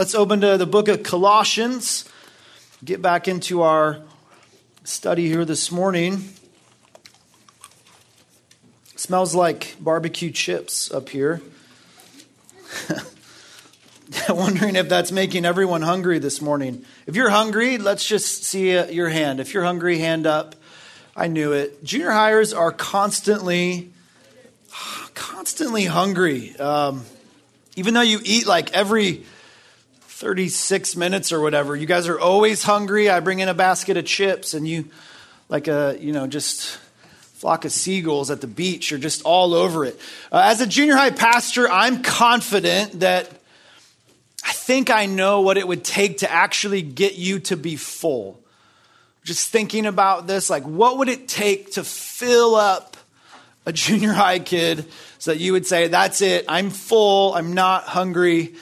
Let's open to the book of Colossians. Get back into our study here this morning. Smells like barbecue chips up here. Wondering if that's making everyone hungry this morning. If you're hungry, let's just see uh, your hand. If you're hungry, hand up. I knew it. Junior hires are constantly, constantly hungry. Um, even though you eat like every 36 minutes or whatever, you guys are always hungry. I bring in a basket of chips and you, like a, you know, just flock of seagulls at the beach, you're just all over it. Uh, as a junior high pastor, I'm confident that I think I know what it would take to actually get you to be full. Just thinking about this, like, what would it take to fill up a junior high kid so that you would say, That's it, I'm full, I'm not hungry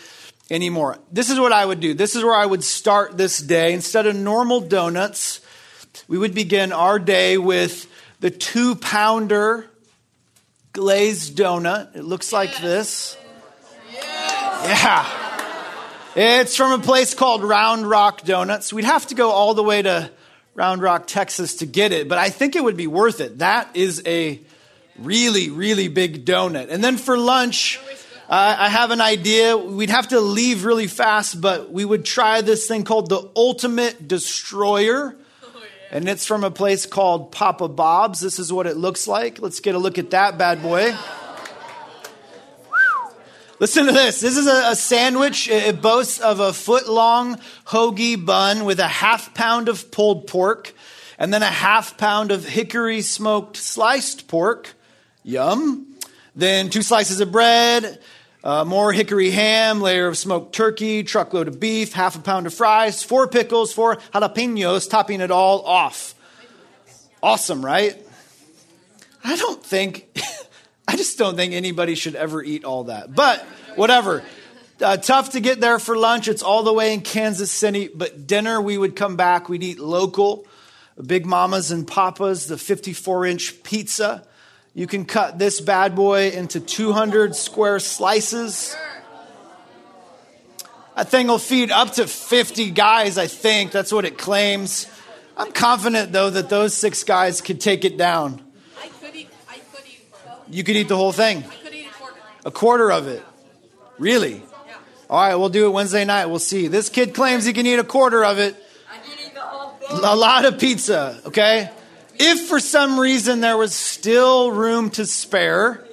anymore. This is what I would do. This is where I would start this day. Instead of normal donuts, we would begin our day with the two pounder glazed donut. It looks like this. Yeah. It's from a place called Round Rock Donuts. We'd have to go all the way to Round Rock, Texas to get it, but I think it would be worth it. That is a really, really big donut. And then for lunch, uh, I have an idea. We'd have to leave really fast, but we would try this thing called the Ultimate Destroyer. And it's from a place called Papa Bob's. This is what it looks like. Let's get a look at that bad boy. Listen to this. This is a, a, sandwich. It boasts of a foot long hoagie bun with a half pound of pulled pork and then a half pound of hickory smoked sliced pork. Yum. Then two slices of bread, uh, more hickory ham, layer of smoked turkey, truckload of beef, half a pound of fries, four pickles, four jalapenos, topping it all off. Awesome, right? I don't think. I just don't think anybody should ever eat all that. But whatever. Uh, tough to get there for lunch. It's all the way in Kansas City. But dinner, we would come back. We'd eat local. Big Mamas and Papas, the 54 inch pizza. You can cut this bad boy into 200 square slices. That thing will feed up to 50 guys, I think. That's what it claims. I'm confident, though, that those six guys could take it down. I could eat, I could eat. You could eat the whole thing. I could eat a quarter. A quarter of it. Really? Yeah. All right, we'll do it Wednesday night. We'll see. This kid claims he can eat a quarter of it. I can eat the whole thing. A lot of pizza, okay? If for some reason there was still room to spare,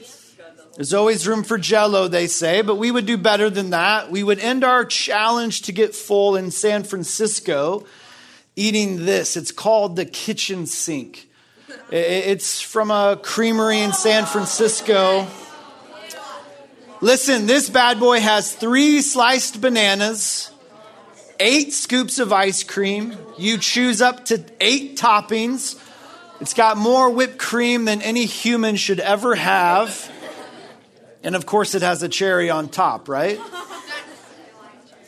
there's always room for jello, they say, but we would do better than that. We would end our challenge to get full in San Francisco eating this. It's called the kitchen sink. It's from a creamery in San Francisco. Listen, this bad boy has three sliced bananas, eight scoops of ice cream. You choose up to eight toppings. It's got more whipped cream than any human should ever have. And of course, it has a cherry on top, right?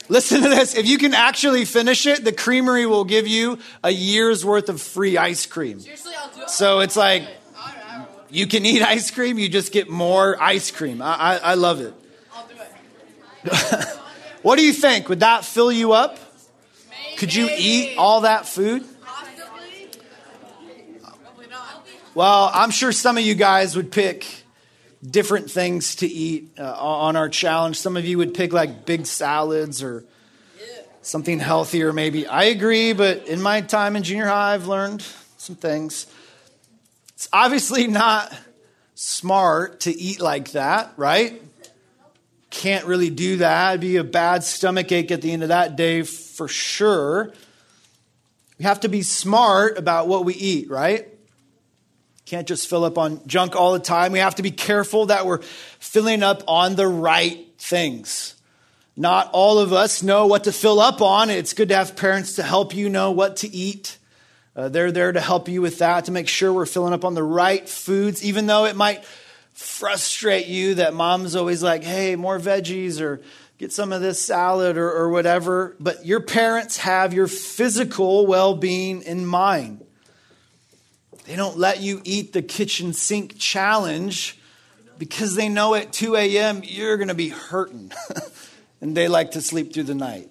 Listen to this. If you can actually finish it, the creamery will give you a year's worth of free ice cream. Seriously, I'll do it. So it's like you can eat ice cream, you just get more ice cream. I, I, I love it. I'll do it. what do you think? Would that fill you up? Could you eat all that food? Possibly. Probably not. Well, I'm sure some of you guys would pick different things to eat uh, on our challenge. Some of you would pick like big salads or something healthier, maybe. I agree, but in my time in junior high, I've learned some things. It's obviously not smart to eat like that, right? Can't really do that. It'd be a bad stomach ache at the end of that day for sure. We have to be smart about what we eat, right? Can't just fill up on junk all the time. We have to be careful that we're filling up on the right things. Not all of us know what to fill up on. It's good to have parents to help you know what to eat. Uh, they're there to help you with that, to make sure we're filling up on the right foods, even though it might frustrate you that mom's always like, hey, more veggies or get some of this salad or, or whatever. But your parents have your physical well being in mind. They don't let you eat the kitchen sink challenge because they know at 2 a.m. you're going to be hurting. and they like to sleep through the night.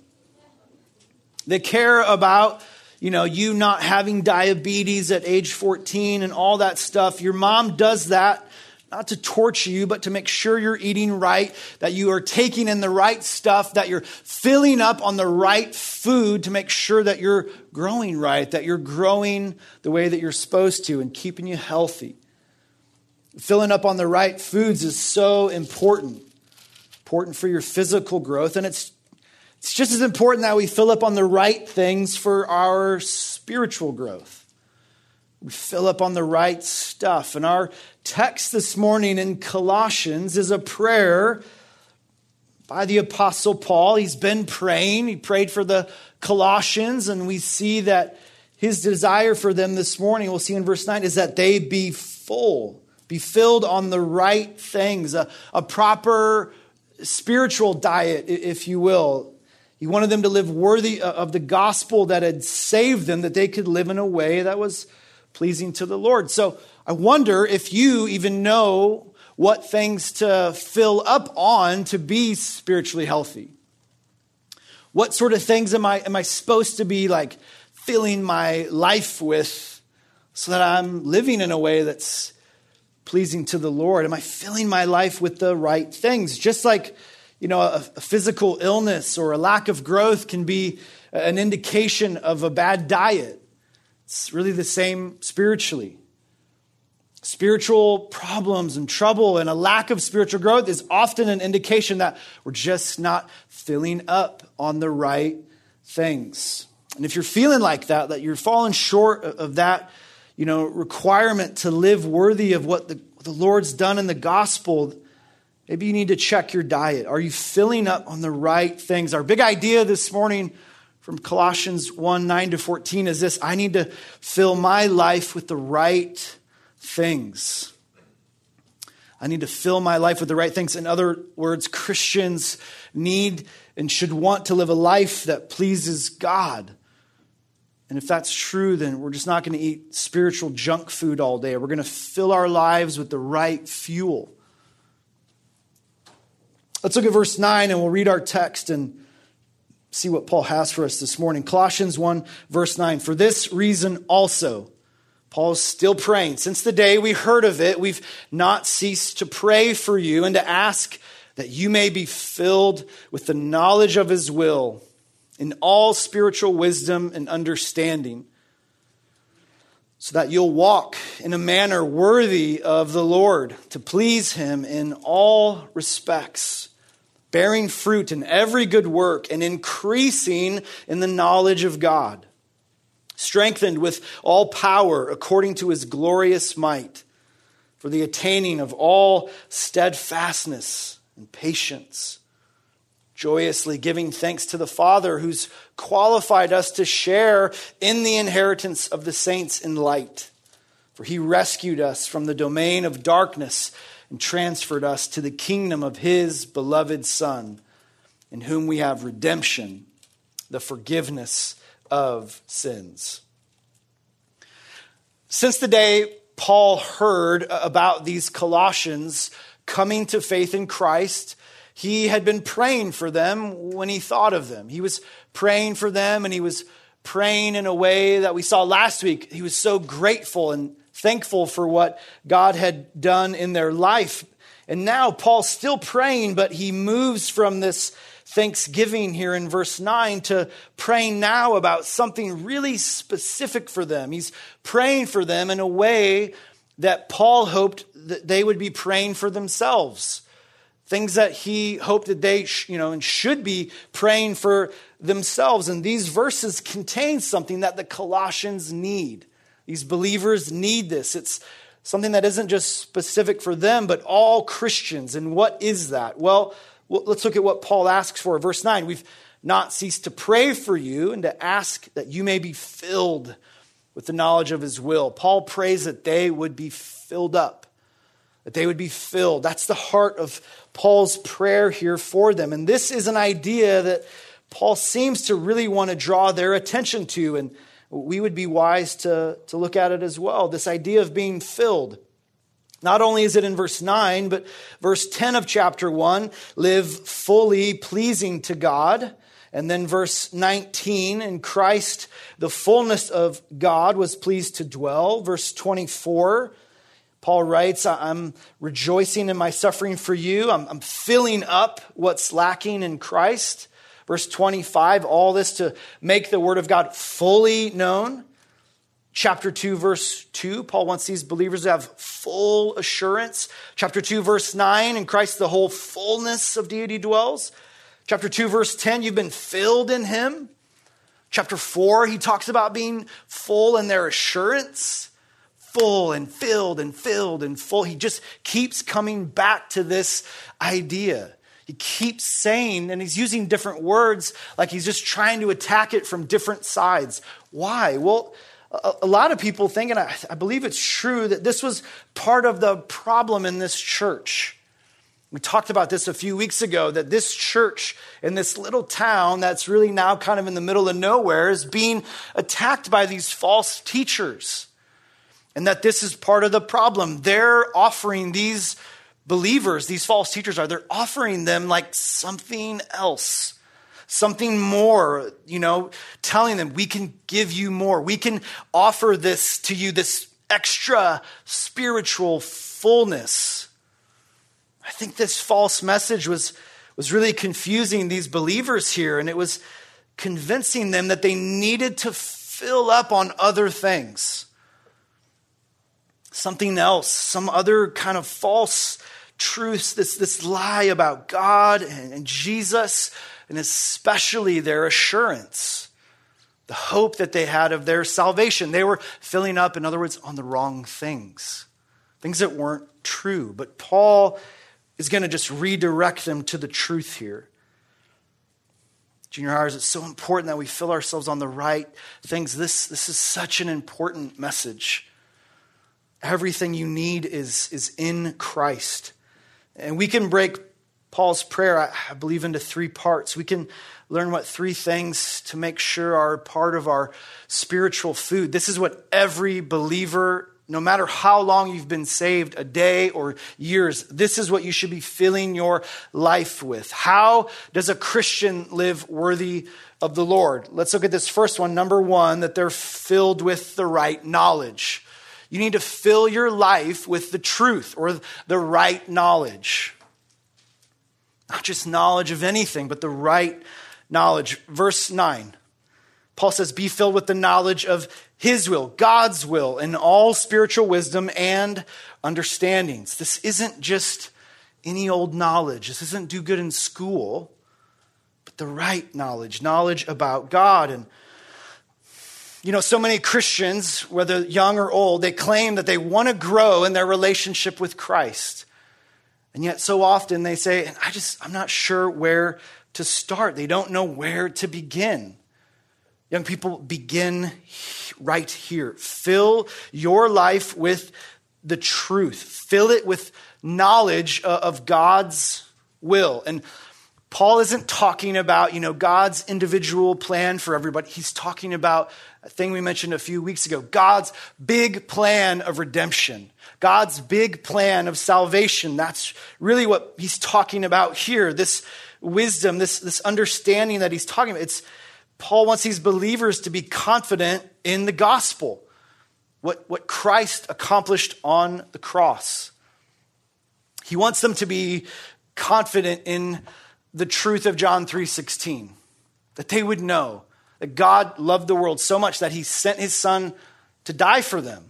They care about, you know, you not having diabetes at age 14 and all that stuff. Your mom does that not to torture you, but to make sure you're eating right, that you are taking in the right stuff, that you're filling up on the right food to make sure that you're growing right, that you're growing the way that you're supposed to and keeping you healthy. Filling up on the right foods is so important. Important for your physical growth, and it's it's just as important that we fill up on the right things for our spiritual growth. We fill up on the right stuff. And our text this morning in Colossians is a prayer by the Apostle Paul. He's been praying. He prayed for the Colossians, and we see that his desire for them this morning, we'll see in verse 9, is that they be full, be filled on the right things, a, a proper spiritual diet, if you will. He wanted them to live worthy of the gospel that had saved them, that they could live in a way that was pleasing to the Lord. So I wonder if you even know what things to fill up on to be spiritually healthy. What sort of things am I, am I supposed to be like filling my life with so that I'm living in a way that's pleasing to the Lord? Am I filling my life with the right things? Just like, you know, a, a physical illness or a lack of growth can be an indication of a bad diet. It's really the same spiritually. Spiritual problems and trouble and a lack of spiritual growth is often an indication that we're just not filling up on the right things. And if you're feeling like that, that you're falling short of that, you know, requirement to live worthy of what the, the Lord's done in the gospel, maybe you need to check your diet. Are you filling up on the right things? Our big idea this morning from Colossians 1 9 to 14 is this I need to fill my life with the right things. I need to fill my life with the right things. In other words, Christians need and should want to live a life that pleases God. And if that's true, then we're just not going to eat spiritual junk food all day. We're going to fill our lives with the right fuel. Let's look at verse 9 and we'll read our text and see what Paul has for us this morning. Colossians 1, verse 9. For this reason also, Paul is still praying. Since the day we heard of it, we've not ceased to pray for you and to ask that you may be filled with the knowledge of his will in all spiritual wisdom and understanding, so that you'll walk in a manner worthy of the Lord, to please him in all respects bearing fruit in every good work and increasing in the knowledge of God, strengthened with all power according to his glorious might, for the attaining of all steadfastness and patience, joyously giving thanks to the Father who's qualified us to share in the inheritance of the saints in light. For he rescued us from the domain of darkness and transferred us to the kingdom of his beloved Son, in whom we have redemption, the forgiveness of sins. Since the day Paul heard about these Colossians coming to faith in Christ, he had been praying for them when he thought of them. He was praying for them and he was praying in a way that we saw last week. He was so grateful and thankful for what God had done in their life. And now Paul's still praying, but he moves from this thanksgiving here in verse 9 to praying now about something really specific for them. He's praying for them in a way that Paul hoped that they would be praying for themselves. Things that he hoped that they, you know, and should be praying for themselves. And these verses contain something that the Colossians need. These believers need this. It's something that isn't just specific for them, but all Christians. And what is that? Well, let's look at what Paul asks for. Verse 9 We've not ceased to pray for you and to ask that you may be filled with the knowledge of his will. Paul prays that they would be filled up, that they would be filled. That's the heart of Paul's prayer here for them. And this is an idea that Paul seems to really want to draw their attention to. And we would be wise to, to look at it as well. This idea of being filled. Not only is it in verse 9, but verse 10 of chapter 1 live fully pleasing to God. And then verse 19, in Christ, the fullness of God was pleased to dwell. Verse 24, Paul writes, I'm rejoicing in my suffering for you. I'm, I'm filling up what's lacking in Christ. Verse 25, all this to make the word of God fully known. Chapter 2, verse 2, Paul wants these believers to have full assurance. Chapter 2, verse 9, in Christ the whole fullness of deity dwells. Chapter 2, verse 10, you've been filled in him. Chapter 4, he talks about being full in their assurance. Full and filled and filled and full. He just keeps coming back to this idea. He keeps saying, and he's using different words, like he's just trying to attack it from different sides. Why? Well, a, lot of people think, and I believe it's true, that this was part of the problem in this church. We talked about this a few weeks ago that this church in this little town that's really now kind of in the middle of nowhere is being attacked by these false teachers. And that this is part of the problem. They're offering these believers, these false teachers are, they're offering them like something else, something more, you know, telling them, we can give you more. We can offer this to you, this extra spiritual fullness. I think this false message was, was really confusing these believers here, and it was convincing them that they needed to fill up on other things. Something else, some other kind of false truths, this, this lie about God and, and Jesus, and especially their assurance, the hope that they had of their salvation. They were filling up, in other words, on the wrong things, things that weren't true. But Paul is going to just redirect them to the truth here. Junior hires, it's so important that we fill ourselves on the right things. This, this is such an important message. Everything you need is, is in Christ. And we can break Paul's prayer, I believe, into three parts. We can learn what three things to make sure are part of our spiritual food. This is what every believer, no matter how long you've been saved, a day or years, this is what you should be filling your life with. How does a Christian live worthy of the Lord? Let's look at this first one. Number one, that they're filled with the right knowledge. You need to fill your life with the truth or the right knowledge. Not just knowledge of anything, but the right knowledge. Verse 9, Paul says, Be filled with the knowledge of his will, God's will, and all spiritual wisdom and understandings. This isn't just any old knowledge. This isn't do good in school, but the right knowledge, knowledge about God and you know, so many Christians, whether young or old, they claim that they want to grow in their relationship with Christ. And yet, so often they say, I just, I'm not sure where to start. They don't know where to begin. Young people, begin right here. Fill your life with the truth, fill it with knowledge uh, of God's will. And Paul isn't talking about, you know, God's individual plan for everybody. He's talking about a thing we mentioned a few weeks ago God's big plan of redemption, God's big plan of salvation. That's really what he's talking about here. This wisdom, this, this understanding that he's talking about. It's Paul wants these believers to be confident in the gospel, what, what Christ accomplished on the cross. He wants them to be confident in the truth of John 3:16, that they would know that God loved the world so much that he sent his son to die for them.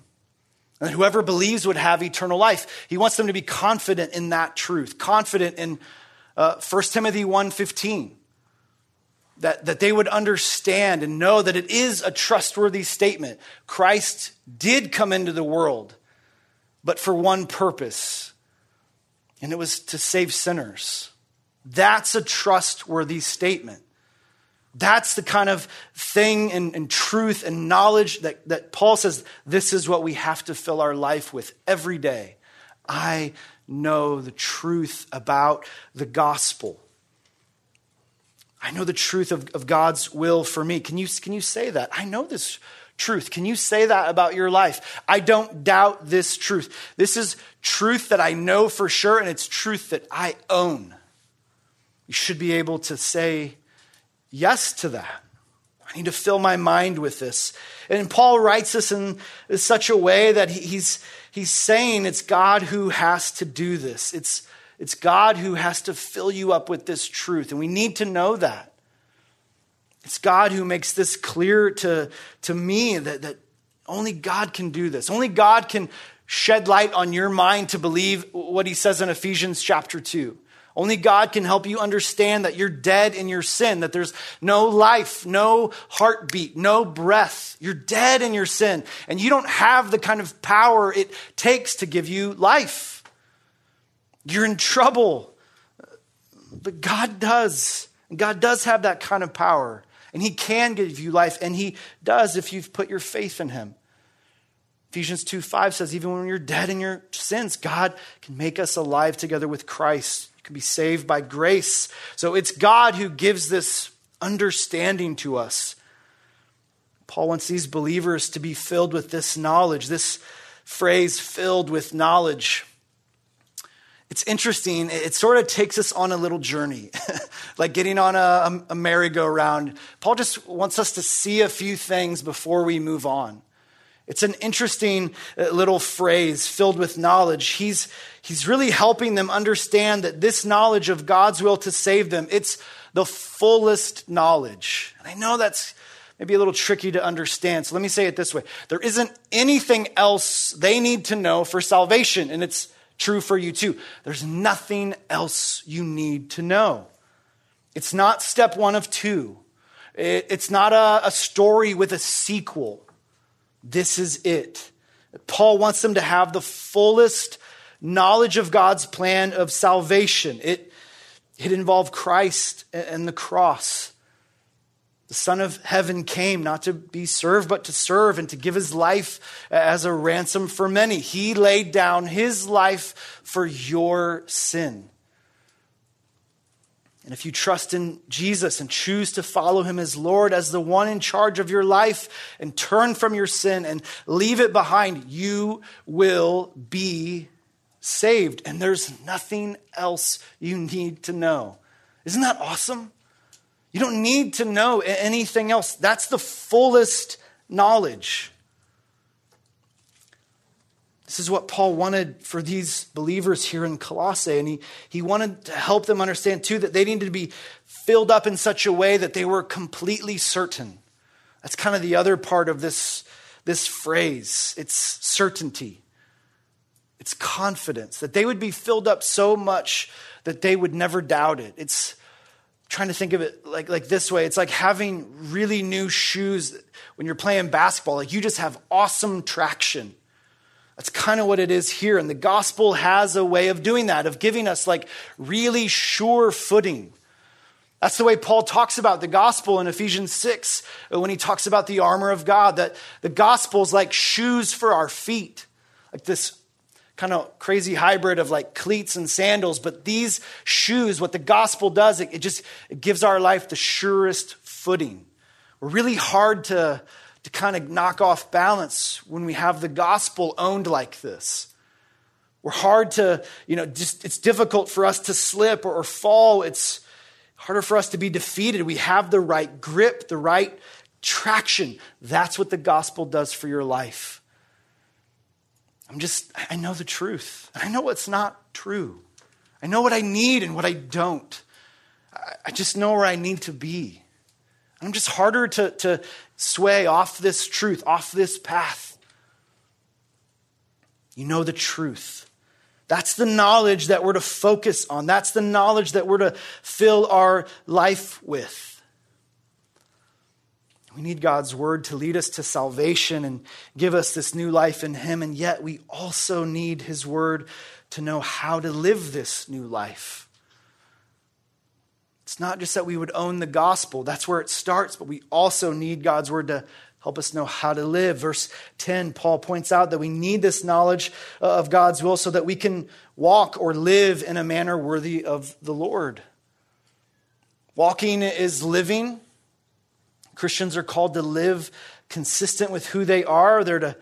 And that whoever believes would have eternal life. He wants them to be confident in that truth, confident in uh, 1 Timothy 1.15. That, that they would understand and know that it is a trustworthy statement. Christ did come into the world, but for one purpose, and it was to save sinners. That's a trustworthy statement. That's the kind of thing and, and, truth and knowledge that, that Paul says this is what we have to fill our life with every day. I know the truth about the gospel. I know the truth of, of God's will for me. Can you, can you say that? I know this truth. Can you say that about your life? I don't doubt this truth. This is truth that I know for sure, and it's truth that I own. You should be able to say yes to that. I need to fill my mind with this. And Paul writes this in such a way that he's, he's saying it's God who has to do this. It's, it's God who has to fill you up with this truth. And we need to know that. It's God who makes this clear to, to me that, that only God can do this. Only God can shed light on your mind to believe what he says in Ephesians chapter 2. Only God can help you understand that you're dead in your sin, that there's no life, no heartbeat, no breath. You're dead in your sin, and you don't have the kind of power it takes to give you life. You're in trouble. But God does. God does have that kind of power, and He can give you life, and He does if you've put your faith in Him. Ephesians 2 5 says, even when you're dead in your sins, God can make us alive together with Christ can be saved by grace. So it's God who gives this understanding to us. Paul wants these believers to be filled with this knowledge, this phrase, filled with knowledge. It's interesting. It sort of takes us on a little journey, like getting on a, a merry-go-round. Paul just wants us to see a few things before we move on. It's an interesting uh, little phrase filled with knowledge. He's, he's really helping them understand that this knowledge of God's will to save them, it's the fullest knowledge. And I know that's maybe a little tricky to understand. So let me say it this way. There isn't anything else they need to know for salvation, and it's true for you too. There's nothing else you need to know. It's not step one of two. It's not a, a story with a sequel. This is it. Paul wants them to have the fullest knowledge of God's plan of salvation. It, it involved Christ and the cross. The Son of Heaven came not to be served, but to serve and to give his life as a ransom for many. He laid down his life for your sin. And if you trust in Jesus and choose to follow him as Lord, as the one in charge of your life, and turn from your sin and leave it behind, you will be saved. And there's nothing else you need to know. Isn't that awesome? You don't need to know anything else. That's the fullest knowledge. This is what Paul wanted for these believers here in Colossae. And he, he wanted to help them understand, too, that they needed to be filled up in such a way that they were completely certain. That's kind of the other part of this, this phrase it's certainty, it's confidence, that they would be filled up so much that they would never doubt it. It's trying to think of it like, like this way it's like having really new shoes when you're playing basketball. Like you just have awesome traction that's kind of what it is here. And the gospel has a way of doing that, of giving us like really sure footing. That's the way Paul talks about the gospel in Ephesians 6 uh, when he talks about the armor of God, that the gospel is like shoes for our feet, like this kind of crazy hybrid of like cleats and sandals. But these shoes, what the gospel does, it, it just it gives our life the surest footing. We're really hard to to kind of knock off balance when we have the gospel owned like this. We're hard to, you know, just it's difficult for us to slip or, or fall. It's harder for us to be defeated. We have the right grip, the right traction. That's what the gospel does for your life. I'm just, I know the truth. I know what's not true. I know what I need and what I don't. I just know where I need to be. I'm just harder to, to sway off this truth, off this path. You know the truth. That's the knowledge that we're to focus on. That's the knowledge that we're to fill our life with. We need God's word to lead us to salvation and give us this new life in Him, and yet we also need His word to know how to live this new life. It's not just that we would own the gospel, that's where it starts, but we also need God's word to help us know how to live. Verse 10, Paul points out that we need this knowledge of God's will so that we can walk or live in a manner worthy of the Lord. Walking is living. Christians are called to live consistent with who they are. They're to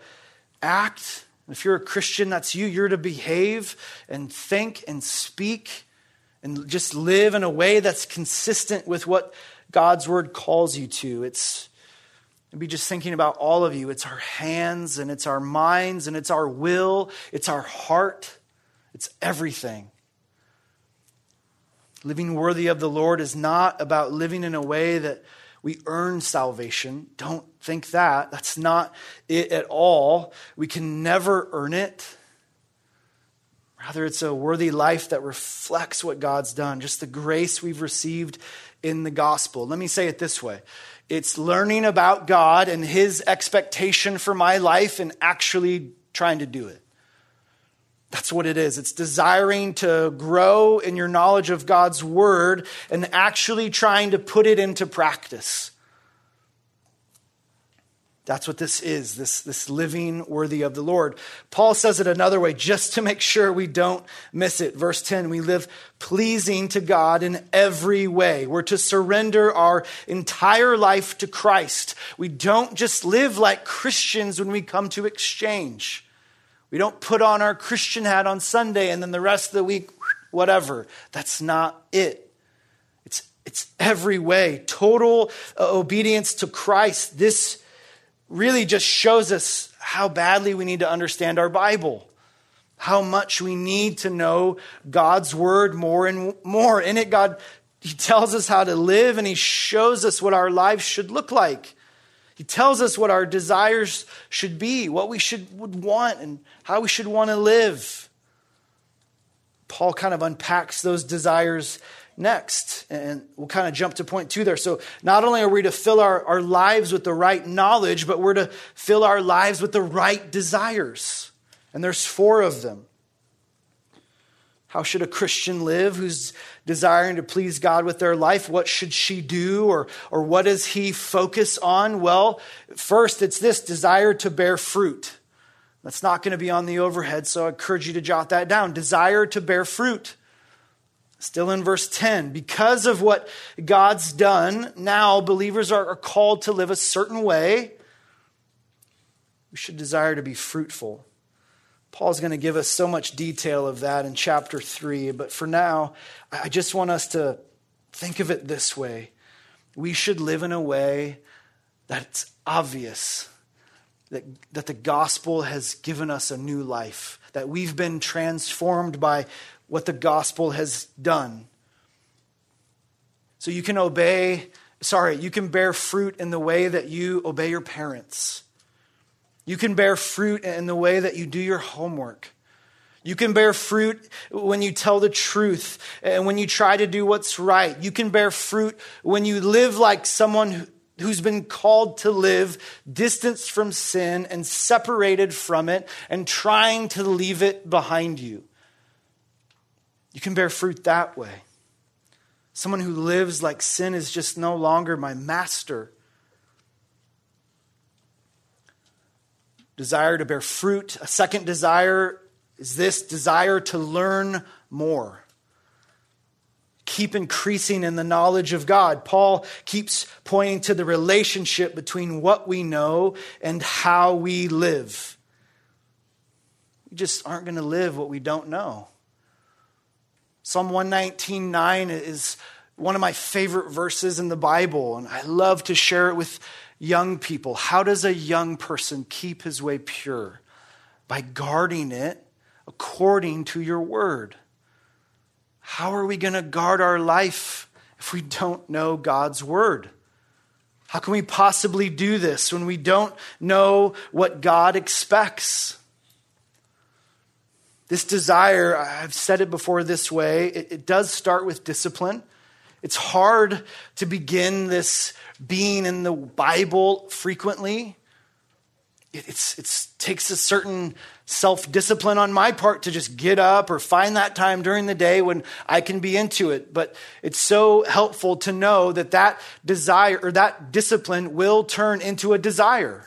act. If you're a Christian, that's you. You're to behave and think and speak and just live in a way that's consistent with what God's word calls you to. It's be just thinking about all of you. It's our hands and it's our minds and it's our will, it's our heart, it's everything. Living worthy of the Lord is not about living in a way that we earn salvation. Don't think that. That's not it at all. We can never earn it. Rather, it's a worthy life that reflects what God's done, just the grace we've received in the gospel. Let me say it this way it's learning about God and His expectation for my life and actually trying to do it. That's what it is. It's desiring to grow in your knowledge of God's word and actually trying to put it into practice. That's what this is, this, this living worthy of the Lord. Paul says it another way, just to make sure we don't miss it. Verse 10 we live pleasing to God in every way. We're to surrender our entire life to Christ. We don't just live like Christians when we come to exchange. We don't put on our Christian hat on Sunday and then the rest of the week, whatever. That's not it. It's, it's every way. Total uh, obedience to Christ. This really just shows us how badly we need to understand our Bible, how much we need to know God's word more and more. In it, God, He tells us how to live and He shows us what our lives should look like. He tells us what our desires should be, what we should would want, and how we should want to live. Paul kind of unpacks those desires next. And we'll kind of jump to point two there. So, not only are we to fill our, our lives with the right knowledge, but we're to fill our lives with the right desires. And there's four of them. How should a Christian live who's desiring to please God with their life? What should she do or, or what does he focus on? Well, first, it's this desire to bear fruit. That's not going to be on the overhead, so I encourage you to jot that down. Desire to bear fruit. Still in verse 10, because of what God's done, now believers are, called to live a certain way. We should desire to be fruitful. Paul's going to give us so much detail of that in chapter 3, but for now, I just want us to think of it this way. We should live in a way that's obvious that, that the gospel has given us a new life, that we've been transformed by what the gospel has done. So you can obey, sorry, you can bear fruit in the way that you obey your parents. You can bear fruit in the way that you do your homework. You can bear fruit when you tell the truth and when you try to do what's right. You can bear fruit when you live like someone who's been called to live distanced from sin and separated from it and trying to leave it behind you. You can bear fruit that way. Someone who lives like sin is just no longer my master. Desire to bear fruit. A second desire is this desire to learn more. Keep increasing in the knowledge of God. Paul keeps pointing to the relationship between what we know and how we live. We just aren't going to live what we don't know. Psalm 119.9 is one of my favorite verses in the Bible, and I love to share it with young people. How does a young person keep his way pure? By guarding it according to your word. How are we going to guard our life if we don't know God's word? How can we possibly do this when we don't know what God expects? This desire, I've said it before this way, it, it, does start with discipline. It's hard to begin this being in the Bible frequently. It it's, takes a certain self discipline on my part to just get up or find that time during the day when I can be into it. But it's so helpful to know that that desire or that discipline will turn into a desire.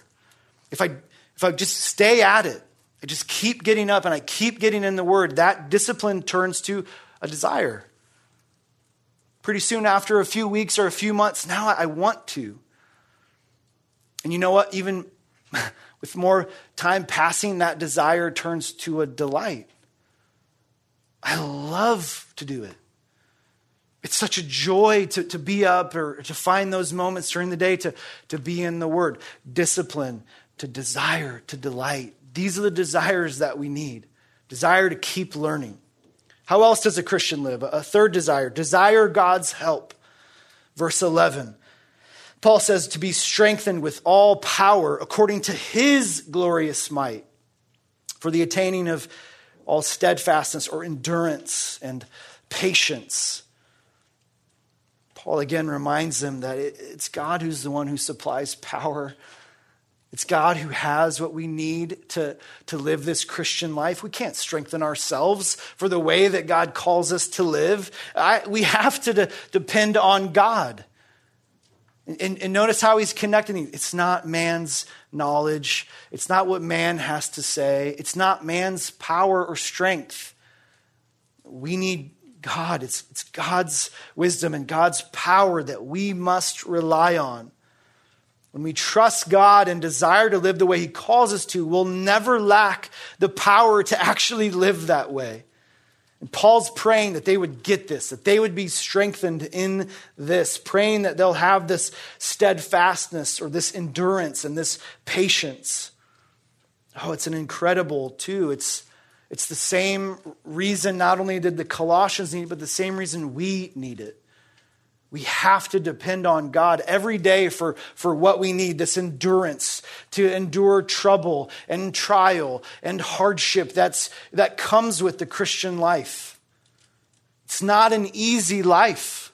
If I, if I just stay at it, I just keep getting up and I keep getting in the Word, that discipline turns to a desire. Pretty soon, after a few weeks or a few months, now I want to. And you know what? Even with more time passing, that desire turns to a delight. I love to do it. It's such a joy to, to be up or to find those moments during the day to, to be in the Word. Discipline, to desire, to delight. These are the desires that we need. Desire to keep learning. How else does a Christian live? A third desire, desire God's help. Verse 11. Paul says to be strengthened with all power according to his glorious might for the attaining of all steadfastness or endurance and patience. Paul again reminds them that it's God who's the one who supplies power. It's God who has what we need to, to live this Christian life. We can't strengthen ourselves for the way that God calls us to live. I, we have to de- depend on God. And, and, notice how he's connecting. It's not man's knowledge. It's not what man has to say. It's not man's power or strength. We need God. It's, it's God's wisdom and God's power that we must rely on. When we trust God and desire to live the way he calls us to, we'll never lack the power to actually live that way. And Paul's praying that they would get this, that they would be strengthened in this, praying that they'll have this steadfastness or this endurance and this patience. Oh, it's an incredible, too. It's, it's the same reason not only did the Colossians need it, but the same reason we need it. We have to depend on God every day for, for what we need this endurance to endure trouble and trial and hardship that's, that comes with the Christian life. It's not an easy life.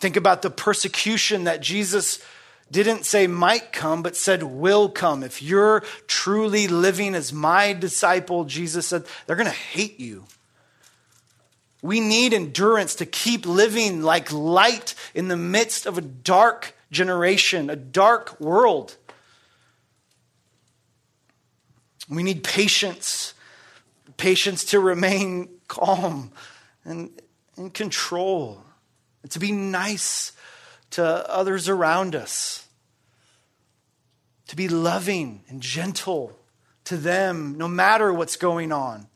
Think about the persecution that Jesus didn't say might come, but said will come. If you're truly living as my disciple, Jesus said, they're going to hate you. We need endurance to keep living like light in the midst of a dark generation, a dark world. We need patience, patience to remain calm and in control, to be nice to others around us, to be loving and gentle to them no matter what's going on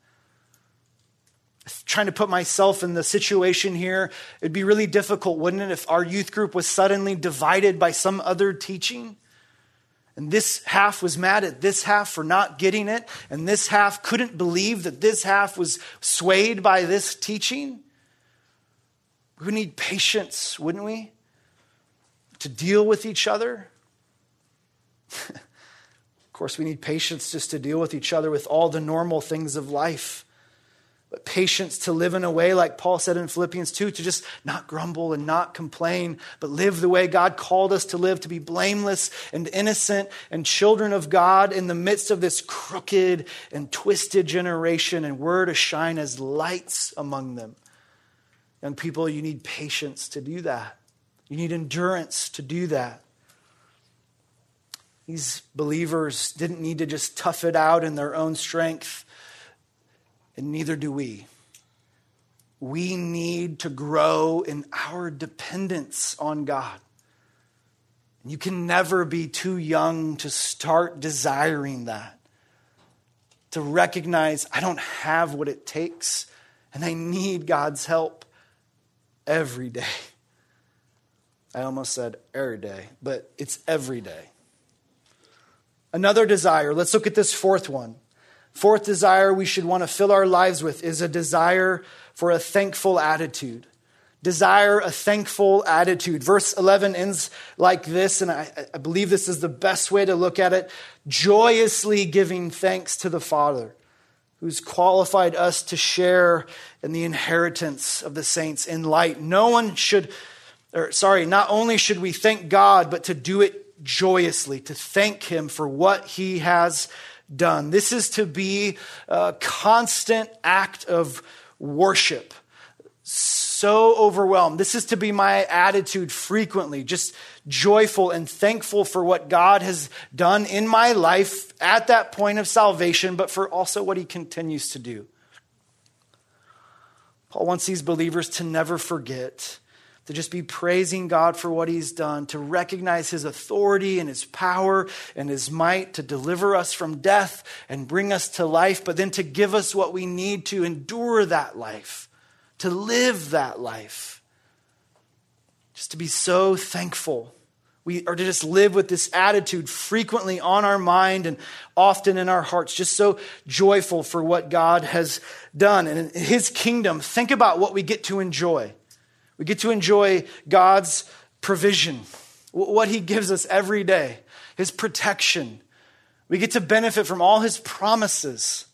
trying to put myself in the situation here, it'd be really difficult, wouldn't it, if our youth group was suddenly divided by some other teaching? And this half was mad at this half for not getting it, and this half couldn't believe that this half was swayed by this teaching. We would need patience, wouldn't we? To deal with each other. of course, we need patience just to deal with each other with all the normal things of life patience to live in a way, like Paul said in Philippians 2, to just not grumble and not complain, but live the way God called us to live, to be blameless and innocent and children of God in the midst of this crooked and twisted generation, and we're to shine as lights among them. Young people, you need patience to do that. You need endurance to do that. These believers didn't need to just tough it out in their own strength and neither do we. We need to grow in our dependence on God. You can never be too young to start desiring that, to recognize I don't have what it takes and I need God's help every day. I almost said every day, but it's every day. Another desire, let's look at this fourth one Fourth desire we should want to fill our lives with is a desire for a thankful attitude. Desire a thankful attitude. Verse 11 ends like this, and I, I believe this is the best way to look at it joyously giving thanks to the Father who's qualified us to share in the inheritance of the saints in light. No one should, or sorry, not only should we thank God, but to do it joyously, to thank Him for what He has done. This is to be a constant act of worship. So overwhelmed. This is to be my attitude frequently, just joyful and thankful for what God has done in my life at that point of salvation, but for also what he continues to do. Paul wants these believers to never forget to just be praising God for what He's done, to recognize His authority and His power and His might to deliver us from death and bring us to life, but then to give us what we need to endure that life, to live that life. Just to be so thankful. We are to just live with this attitude frequently on our mind and often in our hearts, just so joyful for what God has done. And in His kingdom, think about what we get to enjoy. We get to enjoy God's provision, what He gives us every day, His protection. We get to benefit from all His promises,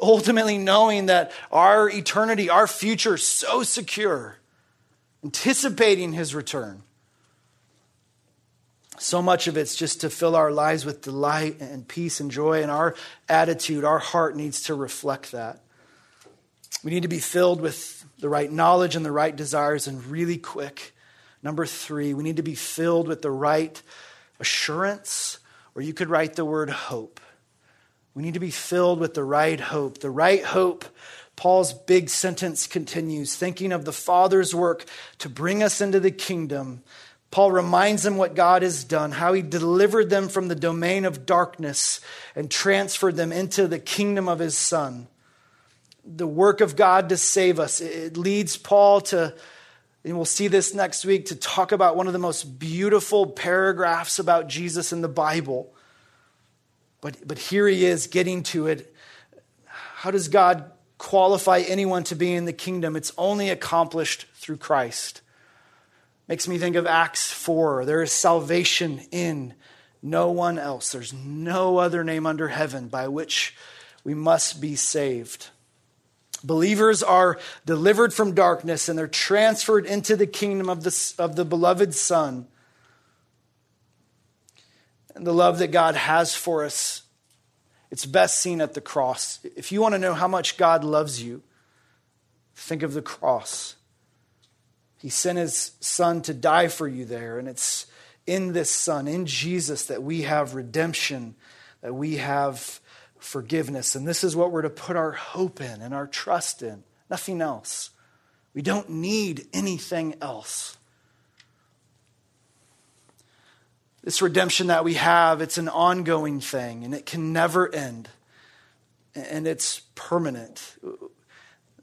ultimately knowing that our eternity, our future is so secure, anticipating His return. So much of it's just to fill our lives with delight and peace and joy, and our attitude, our heart needs to reflect that. We need to be filled with the right knowledge and the right desires, and really quick. Number three, we need to be filled with the right assurance, or you could write the word hope. We need to be filled with the right hope. The right hope, Paul's big sentence continues, thinking of the Father's work to bring us into the kingdom. Paul reminds them what God has done, how he delivered them from the domain of darkness and transferred them into the kingdom of his Son the work of God to save us. It leads Paul to, and we'll see this next week, to talk about one of the most beautiful paragraphs about Jesus in the Bible. But, but here he is getting to it. How does God qualify anyone to be in the kingdom? It's only accomplished through Christ. Makes me think of Acts 4. There is salvation in no one else. There's no other name under heaven by which we must be saved. Believers are delivered from darkness and they're transferred into the kingdom of the, of the beloved Son. And the love that God has for us, it's best seen at the cross. If you want to know how much God loves you, think of the cross. He sent his Son to die for you there, and it's in this Son, in Jesus, that we have redemption, that we have forgiveness. And this is what we're to put our hope in and our trust in, nothing else. We don't need anything else. This redemption that we have, it's an ongoing thing and it can never end. And it's permanent.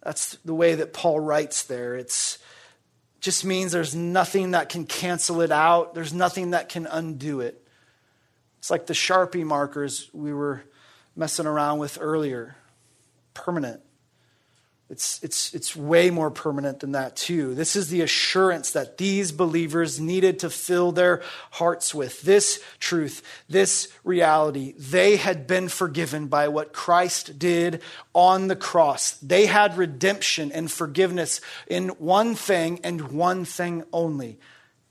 That's the way that Paul writes there. It's just means there's nothing that can cancel it out. There's nothing that can undo it. It's like the Sharpie markers we were messing around with earlier. Permanent. It's, it's, it's way more permanent than that, too. This is the assurance that these believers needed to fill their hearts with. This truth, this reality. They had been forgiven by what Christ did on the cross. They had redemption and forgiveness in one thing and one thing only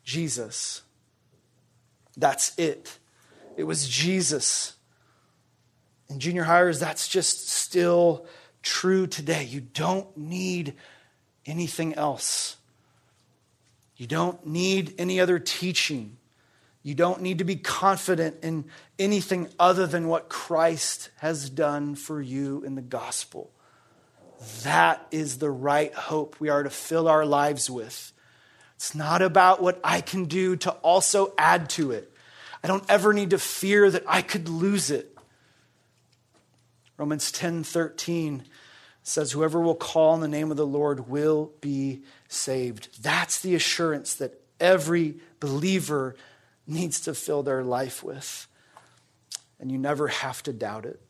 Jesus. That's it. It was Jesus. In junior hires, that's just still true today. You don't need anything else. You don't need any other teaching. You don't need to be confident in anything other than what Christ has done for you in the gospel. That is the right hope we are to fill our lives with. It's not about what I can do to also add to it. I don't ever need to fear that I could lose it. Romans 10:13 says, Whoever will call on the name of the Lord will be saved. That's the assurance that every believer needs to fill their life with. And you never have to doubt it.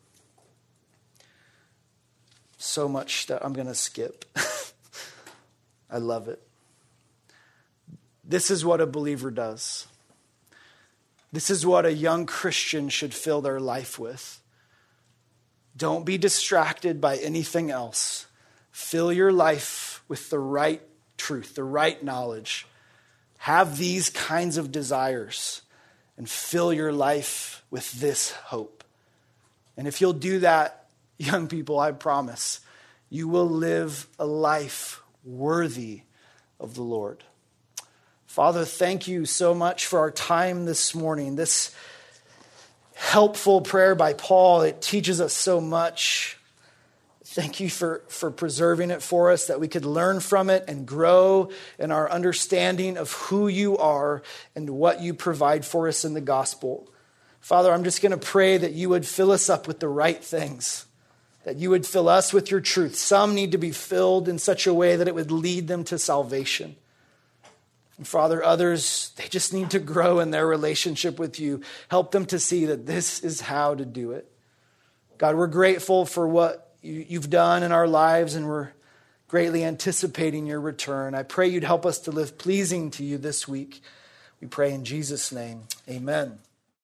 So much that I'm going to skip. I love it. This is what a believer does. This is what a young Christian should fill their life with. Don't be distracted by anything else. Fill your life with the right truth, the right knowledge. Have these kinds of desires and fill your life with this hope. And if you'll do that, young people, I promise, you will live a life worthy of the Lord. Father, thank you so much for our time this morning. This helpful prayer by Paul. It teaches us so much. Thank you for, for preserving it for us, that we could learn from it and grow in our understanding of who you are and what you provide for us in the gospel. Father, I'm just going to pray that you would fill us up with the right things, that you would fill us with your truth. Some need to be filled in such a way that it would lead them to salvation. And Father, others, they just need to grow in their relationship with you. Help them to see that this is how to do it. God, we're grateful for what you've done in our lives, and we're greatly anticipating your return. I pray you'd help us to live pleasing to you this week. We pray in Jesus' name. Amen.